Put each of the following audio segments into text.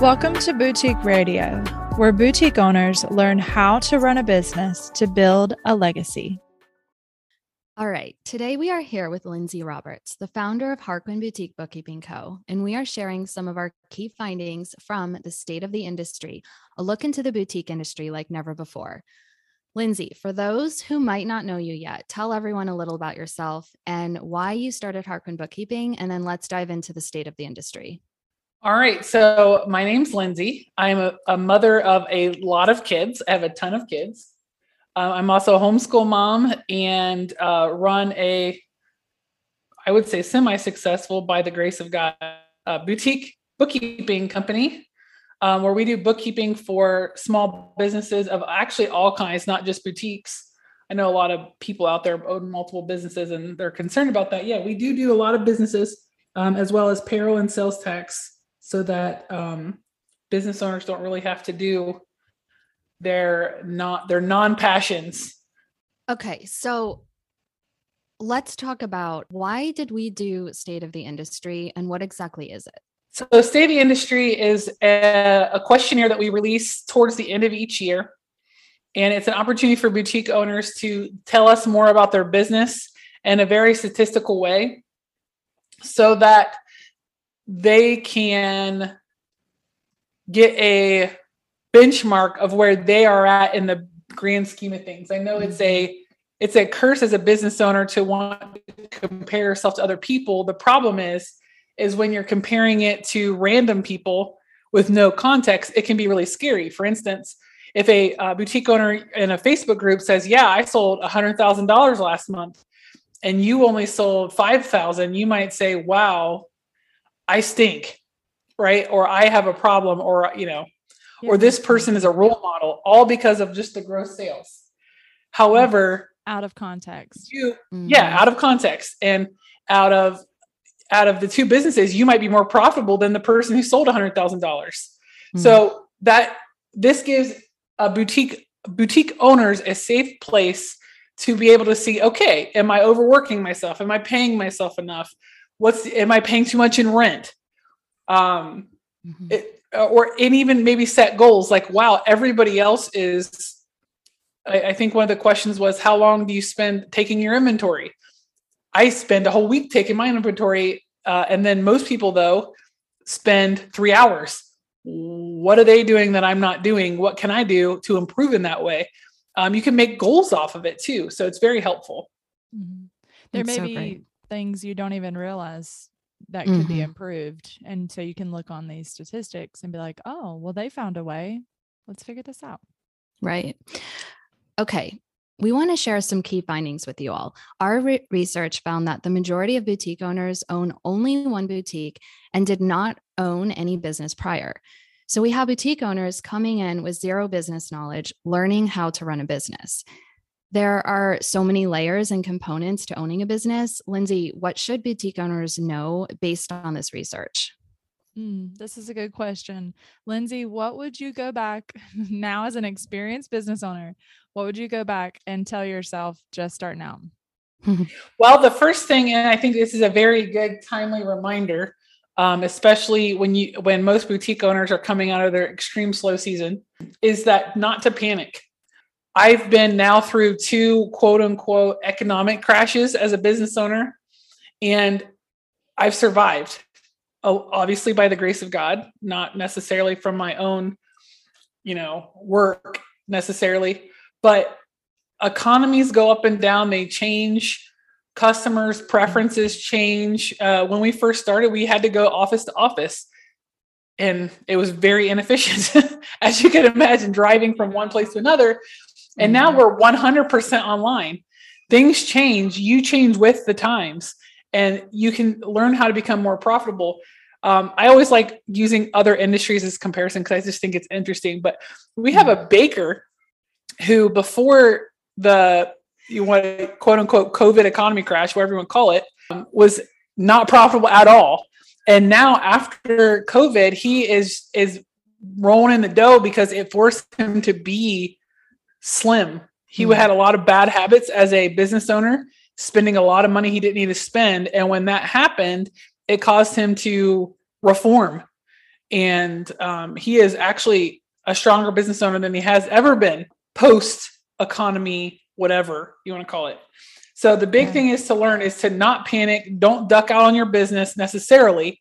Welcome to Boutique Radio, where boutique owners learn how to run a business to build a legacy. All right, today we are here with Lindsey Roberts, the founder of Harquin Boutique Bookkeeping Co., and we are sharing some of our key findings from the state of the industry, a look into the boutique industry like never before. Lindsey, for those who might not know you yet, tell everyone a little about yourself and why you started Harquin Bookkeeping, and then let's dive into the state of the industry. All right. So my name's Lindsey. I'm a, a, mother of a lot of kids. I have a ton of kids. Uh, I'm also a homeschool mom and uh, run a, I would say, semi-successful by the grace of God, boutique bookkeeping company um, where we do bookkeeping for small businesses of actually all kinds, not just boutiques. I know a lot of people out there own multiple businesses and they're concerned about that. Yeah, we do do a lot of businesses um, as well as payroll and sales tax so that um, business owners don't really have to do their not their non passions. Okay, so let's talk about why did we do state of the industry and what exactly is it? So, state of the industry is a, a questionnaire that we release towards the end of each year. And it's an opportunity for boutique owners to tell us more about their business in a very statistical way so that they can get a benchmark of where they are at in the grand scheme of things. I know it's a it's a curse as a business owner to want to compare yourself to other people. The problem is is when you're comparing it to random people with no context, it can be really scary. For instance, if a uh, boutique owner in a Facebook group says, "Yeah, I sold $100,000 last month," and you only sold 5,000, you might say, "Wow, I stink, right? Or I have a problem, or, you know, yeah. or this person is a role model, all because of just the gross sales. However, out of context. You, mm-hmm. yeah, out of context. And out of out of the two businesses, you might be more profitable than the person who sold a hundred thousand dollars. Mm-hmm. So that this gives a boutique boutique owners a safe place to be able to see okay am i overworking myself am i paying myself enough what's am i paying too much in rent? Um mm-hmm. it, or and even maybe set goals like wow everybody else is I, I think one of the questions was how long do you spend taking your inventory? I spend a whole week taking my inventory uh, and then most people though spend three hours. What are they doing that i'm not doing? What can i do to improve in that way? Um, you can make goals off of it too so it's very helpful. Mm-hmm. there That's may so be great things you don't even realize that could mm-hmm. be improved. And so you can look on these statistics and be like, oh, well, they found a way. Let's figure this out. Right. Okay. We want to share some key findings with you all. Our re- research found that the majority of boutique owners own only one boutique and did not own any business prior. So we have boutique owners coming in with zero business knowledge, learning how to run a business. There are so many layers and components to owning a business. Lindsey, what should boutique owners know based on this research? Mm, this is a good question. Lindsey, what would you go back now as an experienced business owner? What would you go back and tell yourself just starting out? well, the first thing, and I think this is a very good, timely reminder, um, especially when you when most boutique owners are coming out of their extreme slow season, is that not to panic. I've been now through two quote unquote economic crashes as a business owner, and I've survived. Obviously, by the grace of God, not necessarily from my own, you know, work necessarily, but economies go up and down, they change. Customers' preferences change. Uh, when we first started, we had to go office to office and it was very inefficient as you can imagine driving from one place to another and now mm-hmm. we're 100% online. Things change, you change with the times, and you can learn how to become more profitable. Um, I always like using other industries as comparison because I just think it's interesting. But we have a mm-hmm. baker who, before the you want to quote unquote COVID economy crash, whatever you want to call it, um, was not profitable at all. And now after COVID, he is is rolling in the dough because it forced him to be slim. He mm. had a lot of bad habits as a business owner, spending a lot of money he didn't need to spend. And when that happened, it caused him to reform and um, he is actually a stronger business owner than he has ever been post economy, whatever you want to call it. So the big thing is to learn is to not panic. Don't duck out on your business necessarily.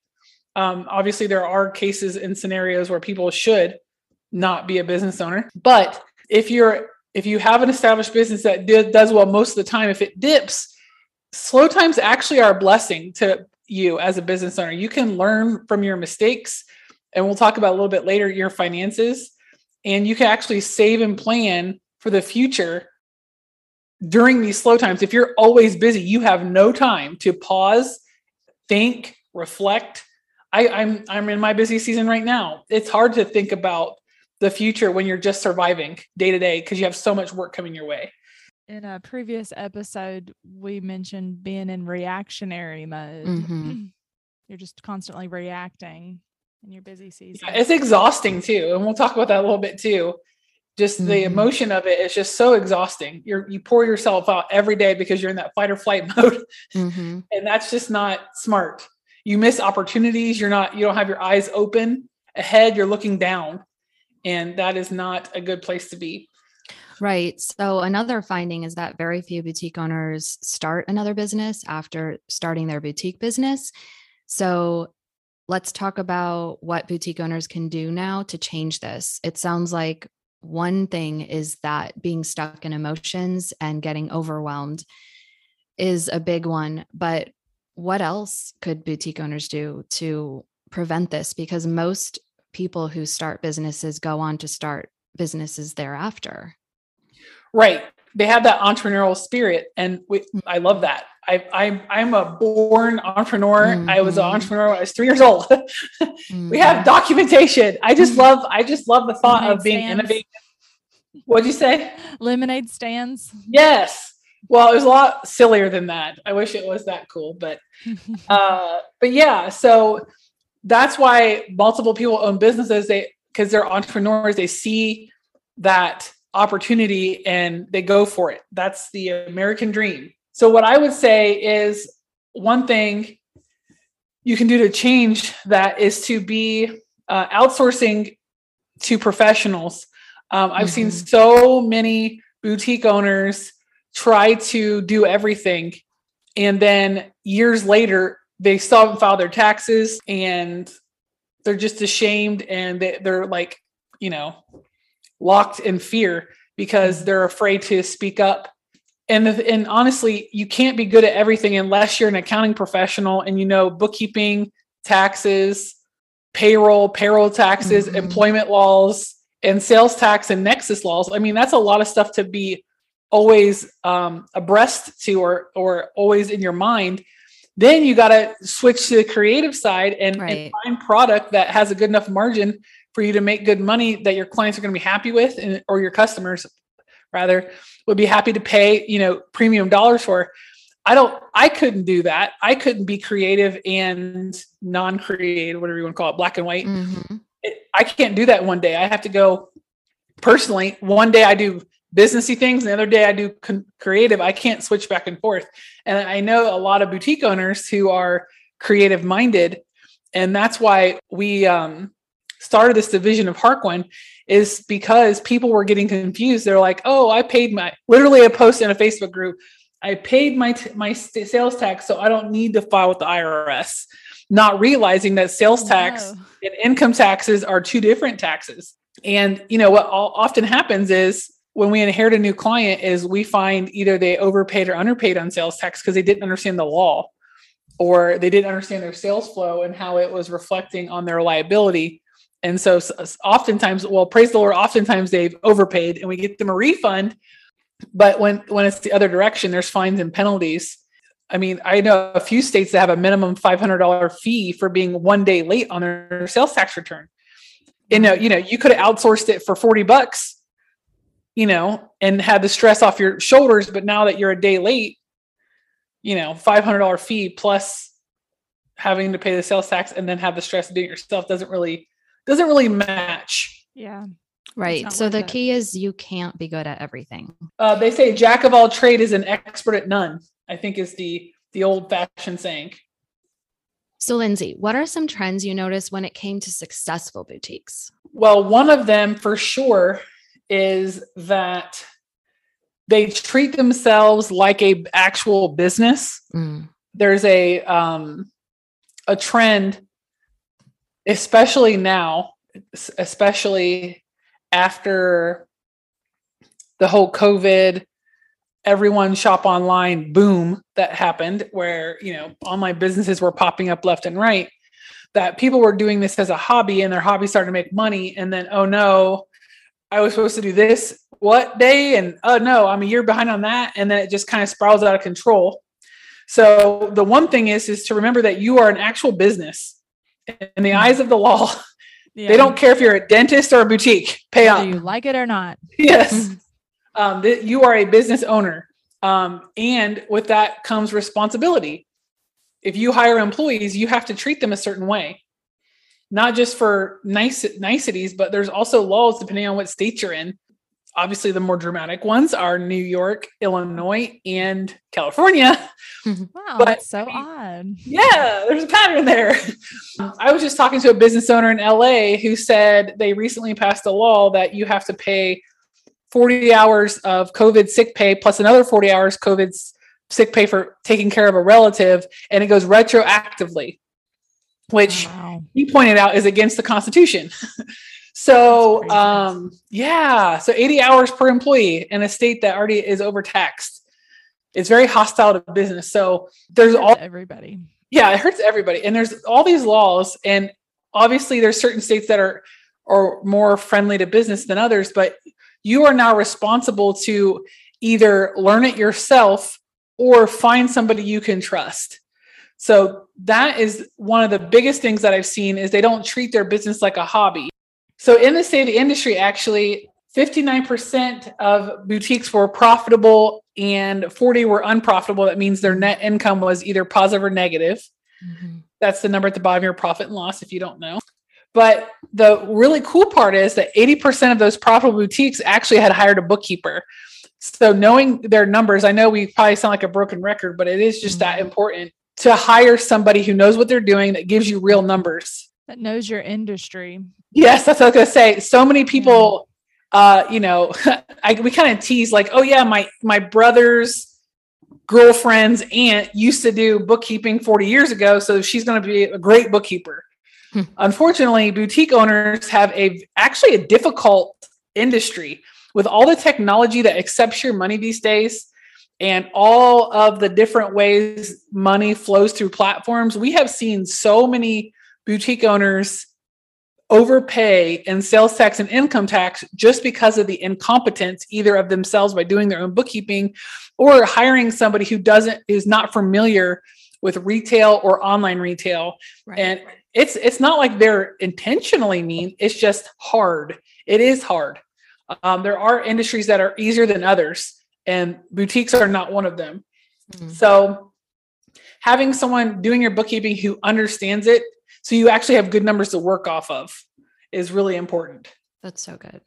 Um, obviously, there are cases and scenarios where people should not be a business owner, but if you're if you have an established business that did, does well most of the time, if it dips, slow times actually are a blessing to you as a business owner. You can learn from your mistakes, and we'll talk about a little bit later your finances, and you can actually save and plan for the future during these slow times. If you're always busy, you have no time to pause, think, reflect. I, I'm I'm in my busy season right now. It's hard to think about the future when you're just surviving day to day because you have so much work coming your way. In a previous episode, we mentioned being in reactionary mode. Mm-hmm. You're just constantly reacting in your busy season. Yeah, it's exhausting too. And we'll talk about that a little bit too. Just mm-hmm. the emotion of it is just so exhausting. You're you pour yourself out every day because you're in that fight or flight mode. Mm-hmm. And that's just not smart. You miss opportunities. You're not, you don't have your eyes open ahead. You're looking down and that is not a good place to be. Right. So, another finding is that very few boutique owners start another business after starting their boutique business. So, let's talk about what boutique owners can do now to change this. It sounds like one thing is that being stuck in emotions and getting overwhelmed is a big one. But what else could boutique owners do to prevent this? Because most people who start businesses go on to start businesses thereafter. Right. They have that entrepreneurial spirit. And we. I love that. I, I, I'm a born entrepreneur. Mm-hmm. I was an mm-hmm. entrepreneur when I was three years old. mm-hmm. We have mm-hmm. documentation. I just mm-hmm. love, I just love the thought Lemonade of being stands. innovative. What'd you say? Lemonade stands. Yes. Well, it was a lot sillier than that. I wish it was that cool, but, uh, but yeah. So that's why multiple people own businesses they because they're entrepreneurs they see that opportunity and they go for it. That's the american dream. So what i would say is one thing you can do to change that is to be uh, outsourcing to professionals. Um, i've mm-hmm. seen so many boutique owners try to do everything and then years later they still haven't filed their taxes and they're just ashamed and they, they're like you know locked in fear because they're afraid to speak up. And and honestly you can't be good at everything unless you're an accounting professional and you know bookkeeping taxes payroll payroll taxes mm-hmm. employment laws and sales tax and nexus laws. I mean that's a lot of stuff to be always um, abreast to or or always in your mind then you got to switch to the creative side and, right. and, find product that has a good enough margin for you to make good money that your clients are going to be happy with and, or your customers rather would be happy to pay you know premium dollars for i don't i couldn't do that i couldn't be creative and non-creative whatever you want to call it black and white mm-hmm. it, i can't do that one day i have to go personally one day i do businessy things. And the other day i do con- creative i can't switch back and forth. And i know a lot of boutique owners who are creative minded. And that's why we um, started this division of harquin is because people were getting confused. They're like oh i paid my literally a post in a facebook group i paid my t- my sales tax so i don't need to file with the irs not realizing that sales tax wow. and income taxes are two different taxes. And you know what often happens is when we inherit a new client is we find either they overpaid or underpaid on sales tax because they didn't understand the law or they didn't understand their sales flow and how it was reflecting on their liability. And so oftentimes well praise the lord oftentimes they've overpaid and we get them a refund. But when when it's the other direction there's fines and penalties. I mean i know a few states that have a minimum $500 fee for being one day late on their sales tax return. You know you know you could have outsourced it for 40 bucks you know, and had the stress off your shoulders. But now that you're a day late, you know, $500 fee plus having to pay the sales tax and then have the stress of doing it yourself doesn't really, doesn't really match. Yeah. Right. So the it. key is you can't be good at everything. Uh, they say jack of all trade is an expert at none. I think is the the old fashioned saying. So, Lindsey, what are some trends you noticed when it came to successful boutiques? Well, one of them for sure is that they treat themselves like a actual business. Mm. There's a um, a trend, especially now, especially after the whole COVID, everyone shop online boom that happened, where you know online businesses were popping up left and right. That people were doing this as a hobby, and their hobby started to make money, and then oh no, I was supposed to do this what day, and oh no, I'm a year behind on that, and then it just kind of spirals out of control. So the one thing is is to remember that you are an actual business in the mm-hmm. eyes of the law. Yeah. They don't care if you're a dentist or a boutique. Pay Whether up. you like it or not. Yes. um, th- you are a business owner. Um, and with that comes responsibility. If you hire employees, you have to treat them a certain way, not just for nice niceties, but there's also laws depending on what state you're in obviously the more dramatic ones are New York, Illinois, and California. Mm-hmm. Wow, but, that's so odd. Yeah, there's a pattern there. I was just talking to a business owner in LA who said they recently passed a law that you have to pay 40 hours of COVID sick pay plus another 40 hours COVID sick pay for taking care of a relative, and it goes retroactively, which wow. he pointed out is against the Constitution. So, um, yeah, so 80 hours per employee in a state that already is overtaxed. It's very hostile to business. So there's all everybody. Yeah, it hurts everybody. And there's all these laws, and obviously there's certain states that are are more friendly to business than others, but you are now responsible to either learn it yourself or find somebody you can trust. So that is one of the biggest things that I've seen is they don't treat their business like a hobby. So in the state of the industry, actually, 59% of boutiques were profitable and 40 were unprofitable. That means their net income was either positive or negative. Mm-hmm. That's the number at the bottom of your profit and loss if you don't know. But the really cool part is that 80% of those profitable boutiques actually had hired a bookkeeper. So knowing their numbers, I know we probably sound like a broken record, but it is just mm-hmm. that important to hire somebody who knows what they're doing that gives you real numbers. That knows your industry Yes, that's what I was gonna say. So many people, uh, you know, I, we kind of tease like, oh yeah, my my brother's girlfriend's aunt used to do bookkeeping 40 years ago, so she's gonna be a great bookkeeper. Hmm. Unfortunately, boutique owners have a actually a difficult industry with all the technology that accepts your money these days and all of the different ways money flows through platforms. We have seen so many boutique owners overpay in sales tax and income tax just because of the incompetence either of themselves by doing their own bookkeeping or hiring somebody who doesn't is not familiar with retail or online retail right. and it's it's not like they're intentionally mean it's just hard it is hard um, there are industries that are easier than others and boutiques are not one of them mm-hmm. so having someone doing your bookkeeping who understands it so you actually have good numbers to work off of is really important. That's so good.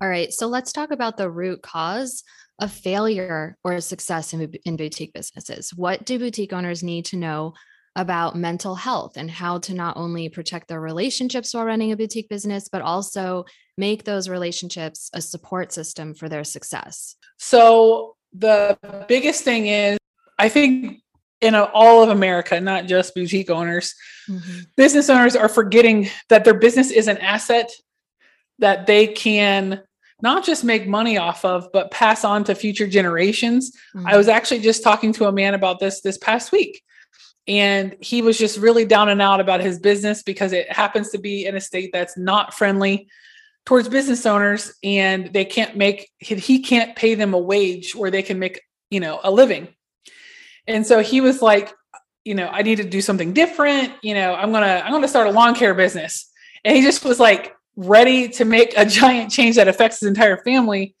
All right. So let's talk about the root cause of failure or success in, in boutique businesses. What do boutique owners need to know about mental health and how to not only protect their relationships while running a boutique business, but also make those relationships a support system for their success? So, the biggest thing is, I think in all of America, not just boutique owners. Mm-hmm. Business owners are forgetting that their business is an asset that they can not just make money off of, but pass on to future generations. Mm-hmm. I was actually just talking to a man about this this past week. And he was just really down and out about his business because it happens to be in a state that's not friendly towards business owners and they can't make he can't pay them a wage where they can make you know a living and so he was like, you know, I need to do something different. You know, I'm gonna I'm gonna start a lawn care business. And he just was like ready to make a giant change that affects his entire family.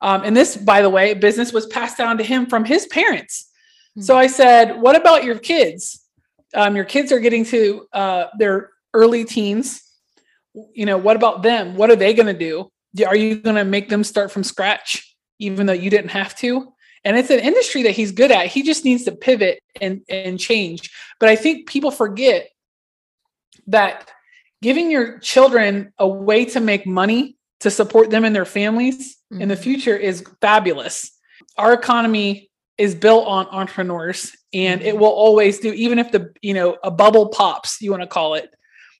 Um, and this, by the way, business was passed down to him from his parents. Mm-hmm. So I said, "What about your kids? Um, your kids are getting to uh, their early teens. You know, what about them? What are they going to do? Are you going to make them start from scratch, even though you didn't have to?" And it's an industry that he's good at. He just needs to pivot and, and change. But I think people forget that giving your children a way to make money to support them and their families mm-hmm. in the mm-hmm. future is fabulous. Our economy is built on entrepreneurs and it mm-hmm. will always do even if the you know a bubble pops you want to call it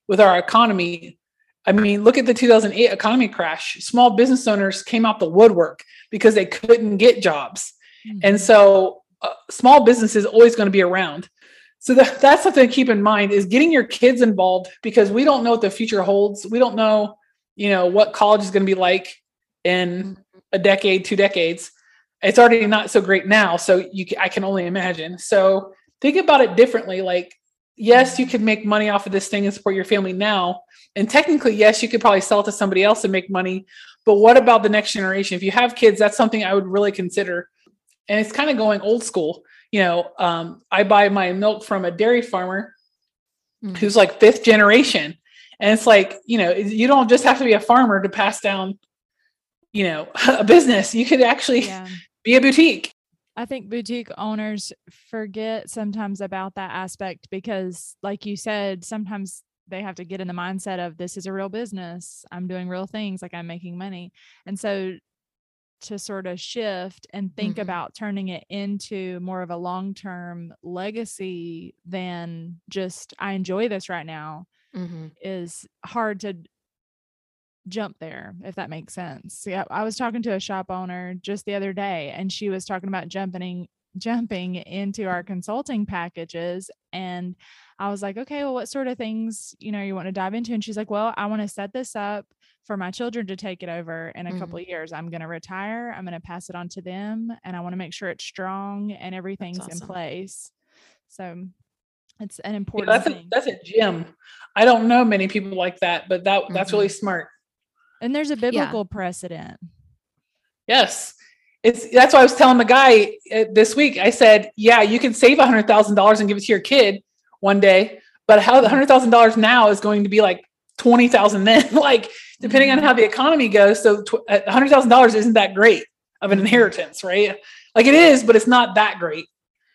with our economy i mean look at the 2008 economy crash. Small business owners came out the woodwork because they couldn't get jobs. Mm-hmm. and so uh, small business is always going to be around. So that, that's something to keep in mind is getting your kids involved because we don't know what the future holds. We don't know you know what college is going to be like in a decade two decades. It's already not so great now so you i can only imagine. So think about it differently like yes you could make money off of this thing and support your family now. And technically yes you could probably sell it to somebody else and make money. But what about the next generation? If you have kids that's something i would really consider. And it's kind of going old school. You know um, i buy my milk from a dairy farmer mm-hmm. who's like fifth generation. And it's like you know you don't just have to be a farmer to pass down you know a business. You could actually yeah. be a boutique. I think boutique owners forget sometimes about that aspect because, like you said, sometimes they have to get in the mindset of this is a real business. I'm doing real things, like I'm making money. And so to sort of shift and think mm-hmm. about turning it into more of a long term legacy than just I enjoy this right now mm-hmm. is hard to jump there, if that makes sense. Yeah, I was talking to a shop owner just the other day, and she was talking about jumping jumping into our consulting packages and I was like, okay, well, what sort of things, you know, you want to dive into? And she's like, well, I want to set this up for my children to take it over in a mm-hmm. couple of years. I'm going to retire. I'm going to pass it on to them and I want to make sure it's strong and everything's awesome. in place. So it's an important yeah, that's thing. A, that's a gem. I don't know many people like that, but that that's mm-hmm. really smart. And there's a biblical yeah. precedent. Yes. It's that's why I was telling the guy uh, this week. I said, "Yeah, you can save a hundred thousand dollars and give it to your kid one day, but how the hundred thousand dollars now is going to be like twenty thousand then, like depending on how the economy goes. So uh, a hundred thousand dollars isn't that great of an inheritance, right? Like it is, but it's not that great.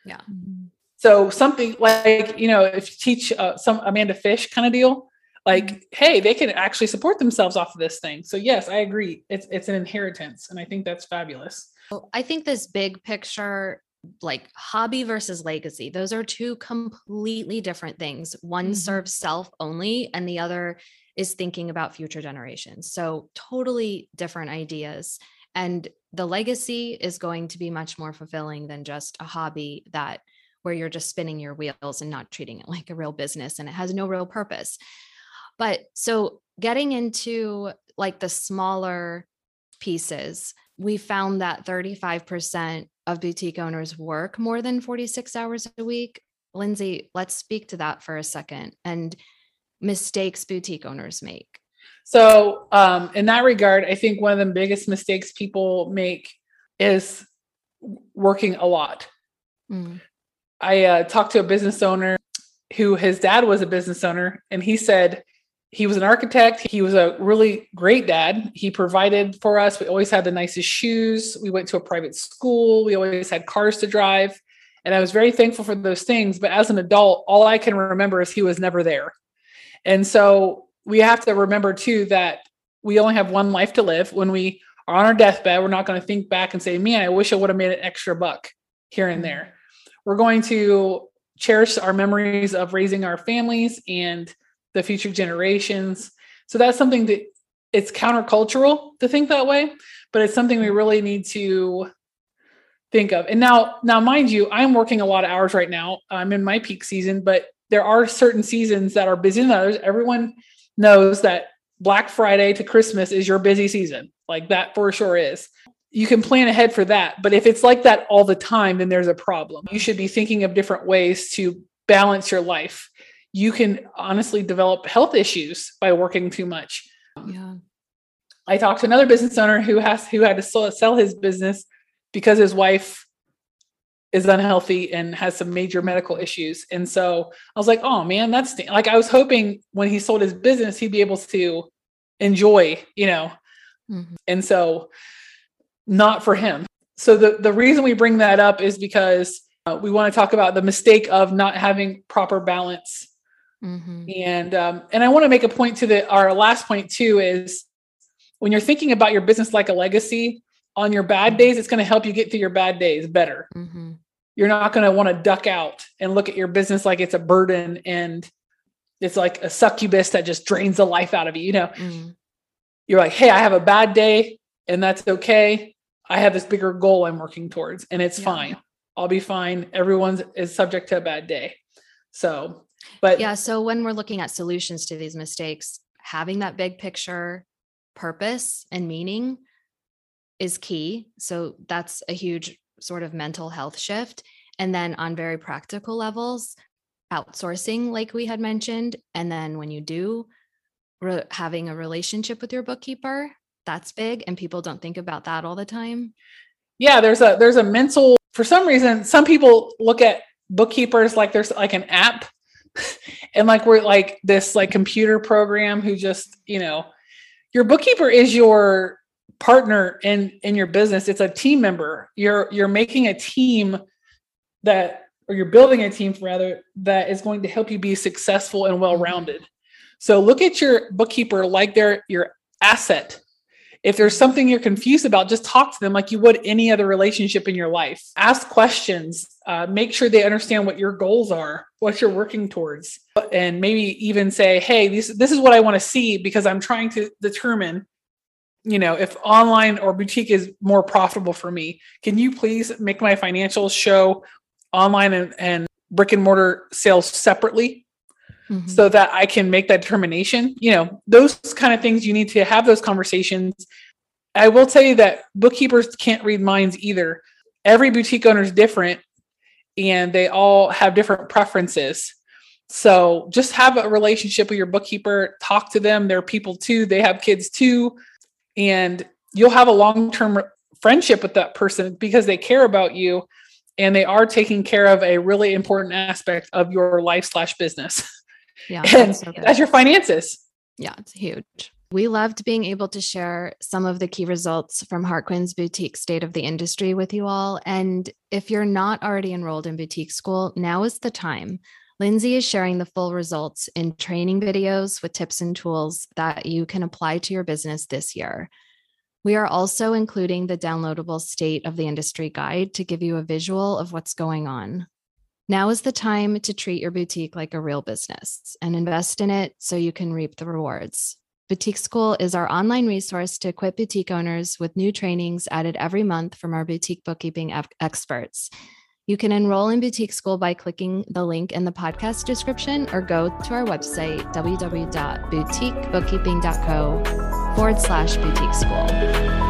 Yeah. Mm-hmm. So something like you know, if you teach uh, some a man to fish kind of deal, like mm-hmm. hey they can actually support themselves off of this thing. So yes i agree. It's it's an inheritance and i think that's fabulous. I think this big picture like hobby versus legacy those are two completely different things. One mm-hmm. serves self only and the other is thinking about future generations. So totally different ideas. And the legacy is going to be much more fulfilling than just a hobby that where you're just spinning your wheels and not treating it like a real business and it has no real purpose but so getting into like the smaller pieces, we found that 35% of boutique owners work more than 46 hours a week. Lindsey, let's speak to that for a second and mistakes boutique owners make. So, um, in that regard, I think one of the biggest mistakes people make is working a lot. Mm. I uh, talked to a business owner who his dad was a business owner, and he said he was an architect. He was a really great dad. He provided for us. We always had the nicest shoes. We went to a private school. We always had cars to drive. And I was very thankful for those things. But as an adult, all I can remember is he was never there. And so we have to remember too that we only have one life to live. When we are on our deathbed, we're not going to think back and say, man, I wish I would have made an extra buck here and there. We're going to cherish our memories of raising our families and the future generations. So that's something that it's countercultural to think that way, but it's something we really need to think of. And now, now, mind you, I'm working a lot of hours right now. I'm in my peak season, but there are certain seasons that are busy than others. Everyone knows that Black Friday to Christmas is your busy season. Like that for sure is. You can plan ahead for that. But if it's like that all the time, then there's a problem. You should be thinking of different ways to balance your life you can honestly develop health issues by working too much. Yeah. I talked to another business owner who has who had to sell his business because his wife is unhealthy and has some major medical issues. And so I was like, oh man, that's like I was hoping when he sold his business, he'd be able to enjoy, you know. Mm-hmm. And so not for him. So the, the reason we bring that up is because uh, we want to talk about the mistake of not having proper balance. Mm-hmm. And um, and I want to make a point to the our last point too is when you're thinking about your business like a legacy, on your bad days, it's going to help you get through your bad days better. Mm-hmm. You're not going to want to duck out and look at your business like it's a burden and it's like a succubus that just drains the life out of you. You know, mm-hmm. you're like, hey, I have a bad day and that's okay. I have this bigger goal I'm working towards and it's yeah. fine. I'll be fine. Everyone's is subject to a bad day. So, but yeah. So when we're looking at solutions to these mistakes, having that big picture purpose and meaning is key. So that's a huge sort of mental health shift. And then on very practical levels, outsourcing, like we had mentioned. And then when you do, re- having a relationship with your bookkeeper, that's big. And people don't think about that all the time. Yeah, there's a there's a mental for some reason, some people look at bookkeepers like there's like an app and like we're like this like computer program who just, you know, your bookkeeper is your partner in in your business. It's a team member. You're you're making a team that or you're building a team rather that is going to help you be successful and well rounded so look at your bookkeeper like they're your asset if there's something you're confused about just talk to them like you would any other relationship in your life. Ask questions uh, make sure they understand what your goals are what you're working towards and maybe even say hey this, this is what i want to see because i'm trying to determine you know, if online or boutique is more profitable for me, can you please make my financials show online and, and brick and mortar sales separately mm-hmm. so that I can make that determination? You know, those kind of things you need to have those conversations. I will tell you that bookkeepers can't read minds either. Every boutique owner is different and they all have different preferences. So just have a relationship with your bookkeeper, talk to them. They're people too, they have kids too and you'll have a long-term friendship with that person because they care about you and they are taking care of a really important aspect of your life slash business yeah and so that's your finances yeah it's huge we loved being able to share some of the key results from HarQuin's boutique state of the industry with you all. And if you're not already enrolled in boutique school, now is the time. Lindsey is sharing the full results in training videos with tips and tools that you can apply to your business this year. We are also including the downloadable State of the Industry Guide to give you a visual of what's going on. Now is the time to treat your boutique like a real business and invest in it so you can reap the rewards. Boutique School is our online resource to equip boutique owners with new trainings added every month from our boutique bookkeeping experts. You can enroll in Boutique School by clicking the link in the podcast description or go to our website, www.boutiquebookkeeping.co forward slash boutique school.